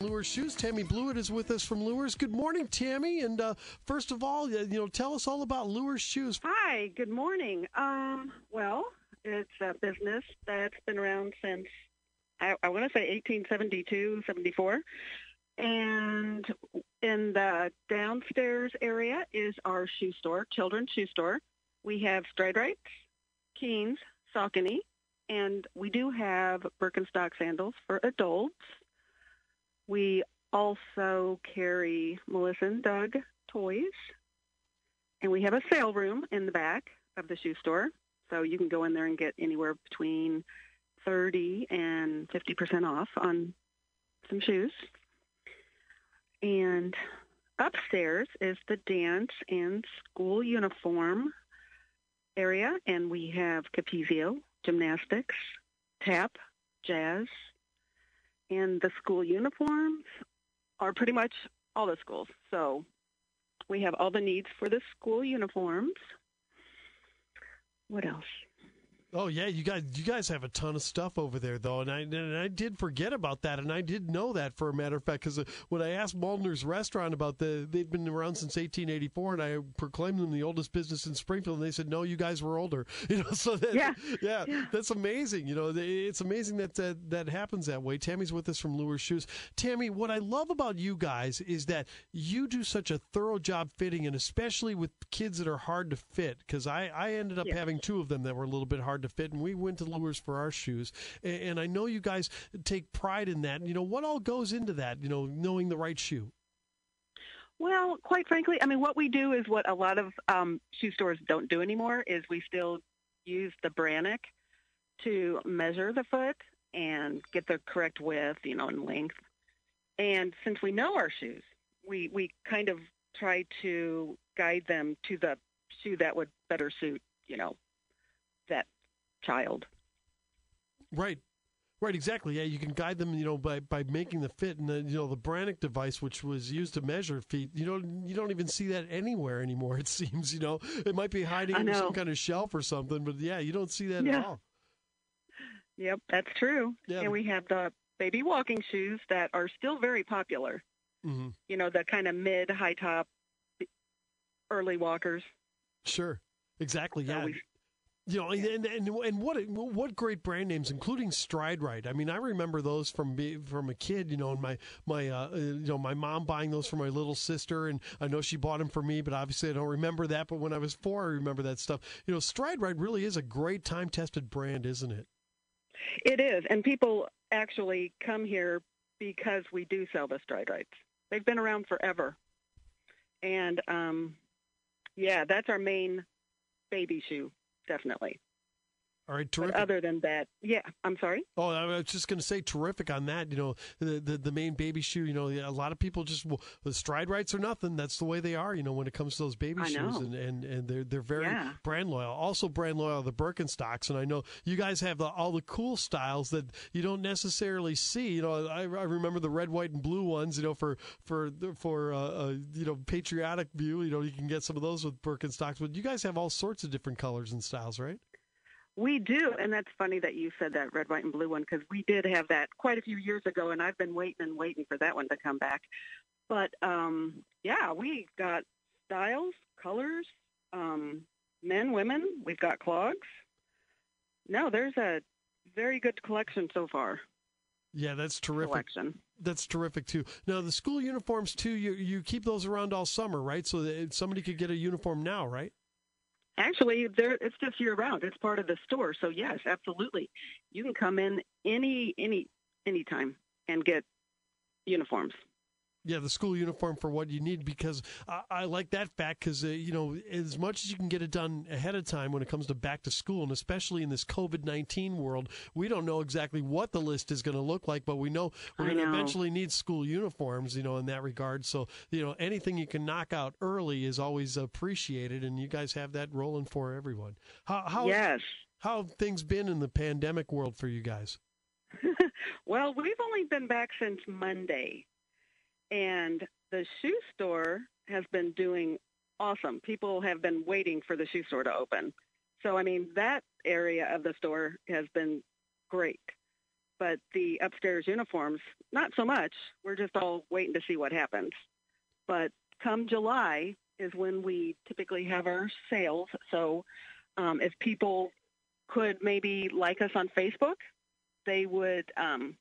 Luers Shoes. Tammy Blewett is with us from Luers. Good morning, Tammy. And uh, first of all, you know, tell us all about Luers Shoes. Hi. Good morning. Um, well, it's a business that's been around since I, I want to say 1872, 74. And in the downstairs area is our shoe store, children's shoe store. We have Stride-Rites, Keens, Saucony, and we do have Birkenstock sandals for adults. We also carry Melissa and Doug toys, and we have a sale room in the back of the shoe store, so you can go in there and get anywhere between 30 and 50% off on some shoes. And upstairs is the dance and school uniform area, and we have Capezio, gymnastics, tap, jazz, and the school uniforms are pretty much all the schools. So we have all the needs for the school uniforms. What else? Oh yeah, you guys, you guys have a ton of stuff over there though, and I and I did forget about that, and I did know that for a matter of fact, because uh, when I asked Maldaner's Restaurant about the, they'd been around since 1884, and I proclaimed them the oldest business in Springfield, and they said no, you guys were older, you know. So that, yeah. yeah, yeah, that's amazing. You know, it's amazing that that, that happens that way. Tammy's with us from Lure Shoes. Tammy, what I love about you guys is that you do such a thorough job fitting, and especially with kids that are hard to fit, because I I ended up Yeah. having two of them that were a little bit hard to fit, and we went to Luers for our shoes. And, and I know you guys take pride in that. You know, what all goes into that? You know, knowing the right shoe. Well, quite frankly, I mean, what we do is what a lot of um, shoe stores don't do anymore is we still use the Brannock to measure the foot and get the correct width, you know, and length. And since we know our shoes, we, we kind of try to guide them to the shoe that would better suit, you know, child. Right. Right, exactly. Yeah, you can guide them, you know, by, by making the fit and the you know the Brannock device, which was used to measure feet. You don't you don't even see that anywhere anymore. It seems, you know, it might be hiding under some kind of shelf or something, but yeah, you don't see that Yeah. at all. Yep, that's true. Yeah. And we have the baby walking shoes that are still very popular. hmm You know, the kind of mid, high top, early walkers. Sure, exactly. So Yeah, you know, and, and and what what great brand names, including Stride Rite. I mean, I remember those from be, from a kid. You know, and my my uh, uh, you know my mom buying those for my little sister, and I know she bought them for me, but obviously I don't remember that. But when I was four, I remember that stuff. You know, Stride Rite really is a great time tested brand, isn't it? It is, and people actually come here because we do sell the Stride Rites. They've been around forever, and um, yeah, that's our main baby shoe, definitely. All right, But other than that, yeah, I'm sorry. Oh, I was just going to say terrific on that. You know, the, the the main baby shoe. You know, a lot of people just well, the Stride Rites or nothing. That's the way they are. You know, when it comes to those baby I shoes, know. and, and and they're they're very Yeah. brand loyal. Also brand loyal the Birkenstocks, and I know you guys have the, all the cool styles that you don't necessarily see. You know, I, I remember the red, white, and blue ones. You know, for for for uh, uh, you know patriotic view. You know, you can get some of those with Birkenstocks, but you guys have all sorts of different colors and styles, right? We do, and that's funny that you said that red, white, and blue one because we did have that quite a few years ago, and I've been waiting and waiting for that one to come back. But um, yeah, we got styles, colors, um, men, women. We've got clogs. No, there's a very good collection so far. Yeah, that's terrific. Collection. That's terrific too. Now the school uniforms too. You you keep those around all summer, right? So that somebody could get a uniform now, right? Actually, there it's just year round. It's part of the store. So yes, absolutely. You can come in any any anytime and get uniforms. Yeah, the school uniform for what you need because I, I like that fact because uh, you know as much as you can get it done ahead of time when it comes to back to school and especially in this COVID nineteen world, we don't know exactly what the list is going to look like, but we know we're going to eventually need school uniforms. You know, in that regard, so you know anything you can knock out early is always appreciated, and you guys have that rolling for everyone. How how yes. how have things been in the pandemic world for you guys? Well, we've only been back since Monday, and the shoe store has been doing awesome. People have been waiting for the shoe store to open. So, I mean, that area of the store has been great. but the upstairs uniforms, not so much. We're just all waiting to see what happens. But come July is when we typically have our sales. So um, if people could maybe like us on Facebook, they would um,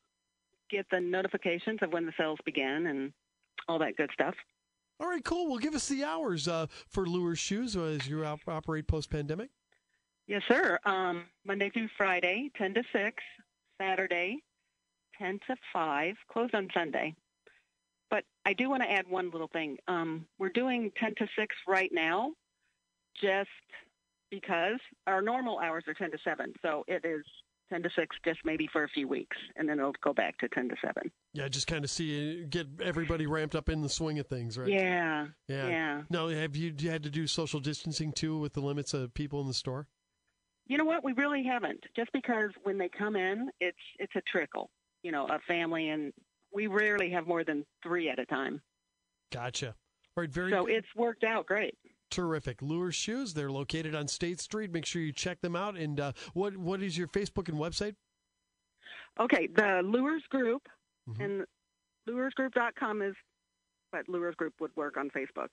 get the notifications of when the sales begin and all that good stuff. All right, cool. Well, give us the hours uh, for Lure Shoes as you op- operate post pandemic. Yes, sir. Um, Monday through Friday, 10 to 6. Saturday, 10 to 5. Closed on Sunday. But I do want to add one little thing. Um, we're doing 10 to 6 right now just because our normal hours are 10 to 7. So it is 10 to 6 just maybe for a few weeks, and then it'll go back to 10 to 7. Yeah, just kind of see, get everybody ramped up in the swing of things, right? Yeah. Yeah. Yeah. Now, have you had to do social distancing too with the limits of people in the store? You know what? We really haven't. Just because when they come in, it's it's a trickle. You know, a family, and we rarely have more than three at a time. Gotcha. All right, very So it's worked out great. Terrific. Lure Shoes. They're located on State Street. Make sure you check them out. And uh, what what is your Facebook and website? Okay, the Lures Group Mhm. and luresgroup.com is, but Lures Group would work on Facebook.